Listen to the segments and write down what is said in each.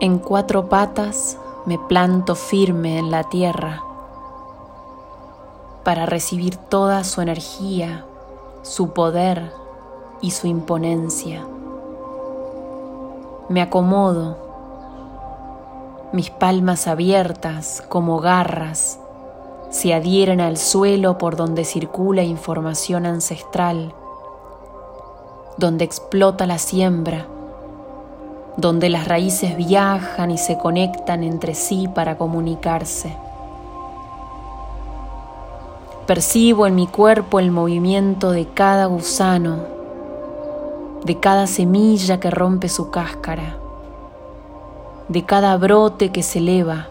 En cuatro patas me planto firme en la tierra para recibir toda su energía, su poder y su imponencia. Me acomodo, mis palmas abiertas como garras se adhieren al suelo por donde circula información ancestral, donde explota la siembra, donde las raíces viajan y se conectan entre sí para comunicarse. Percibo en mi cuerpo el movimiento de cada gusano, de cada semilla que rompe su cáscara, de cada brote que se eleva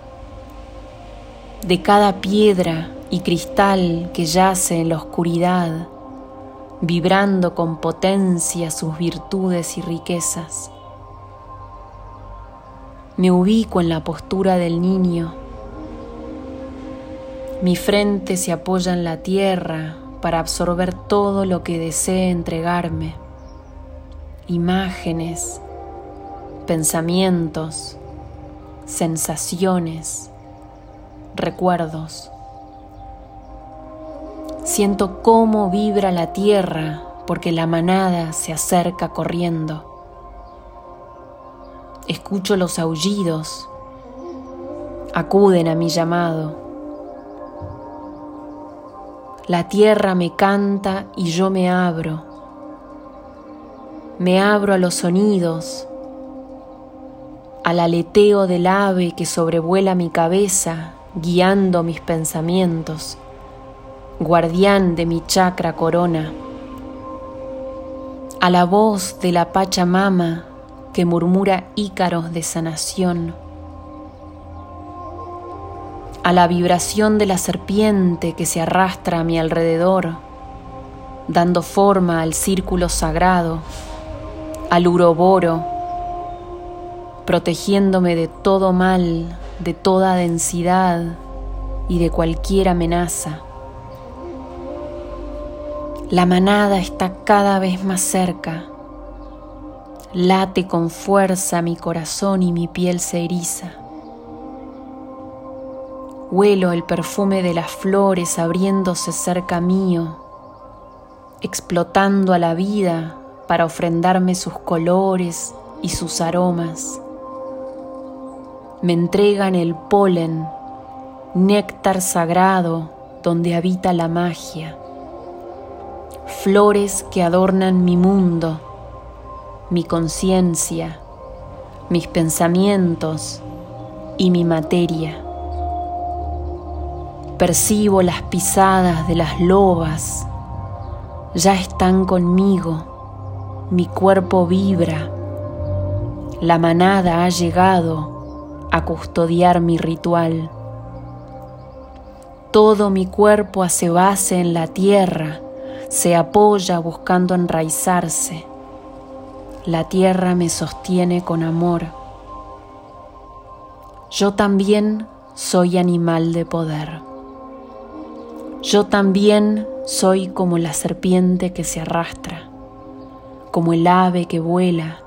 de cada piedra y cristal que yace en la oscuridad, vibrando con potencia sus virtudes y riquezas. Me ubico en la postura del niño. Mi frente se apoya en la tierra para absorber todo lo que desee entregarme. Imágenes, pensamientos, sensaciones recuerdos. Siento cómo vibra la tierra porque la manada se acerca corriendo. Escucho los aullidos, acuden a mi llamado. La tierra me canta y yo me abro. Me abro a los sonidos, al aleteo del ave que sobrevuela mi cabeza guiando mis pensamientos, guardián de mi chakra corona, a la voz de la Pachamama que murmura ícaros de sanación, a la vibración de la serpiente que se arrastra a mi alrededor, dando forma al círculo sagrado, al uroboro, protegiéndome de todo mal de toda densidad y de cualquier amenaza. La manada está cada vez más cerca. Late con fuerza mi corazón y mi piel se eriza. Huelo el perfume de las flores abriéndose cerca mío, explotando a la vida para ofrendarme sus colores y sus aromas me entregan el polen, néctar sagrado donde habita la magia, flores que adornan mi mundo, mi conciencia, mis pensamientos y mi materia. Percibo las pisadas de las lobas, ya están conmigo, mi cuerpo vibra, la manada ha llegado a custodiar mi ritual. Todo mi cuerpo hace base en la tierra, se apoya buscando enraizarse. La tierra me sostiene con amor. Yo también soy animal de poder. Yo también soy como la serpiente que se arrastra, como el ave que vuela,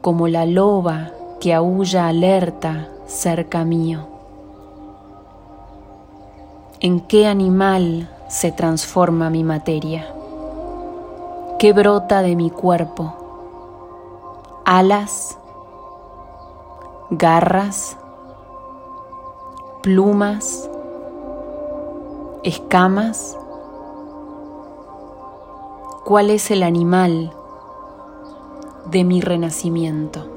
como la loba que aúlla alerta cerca mío. ¿En qué animal se transforma mi materia? ¿Qué brota de mi cuerpo? ¿Alas? ¿Garras? ¿Plumas? ¿Escamas? ¿Cuál es el animal de mi renacimiento?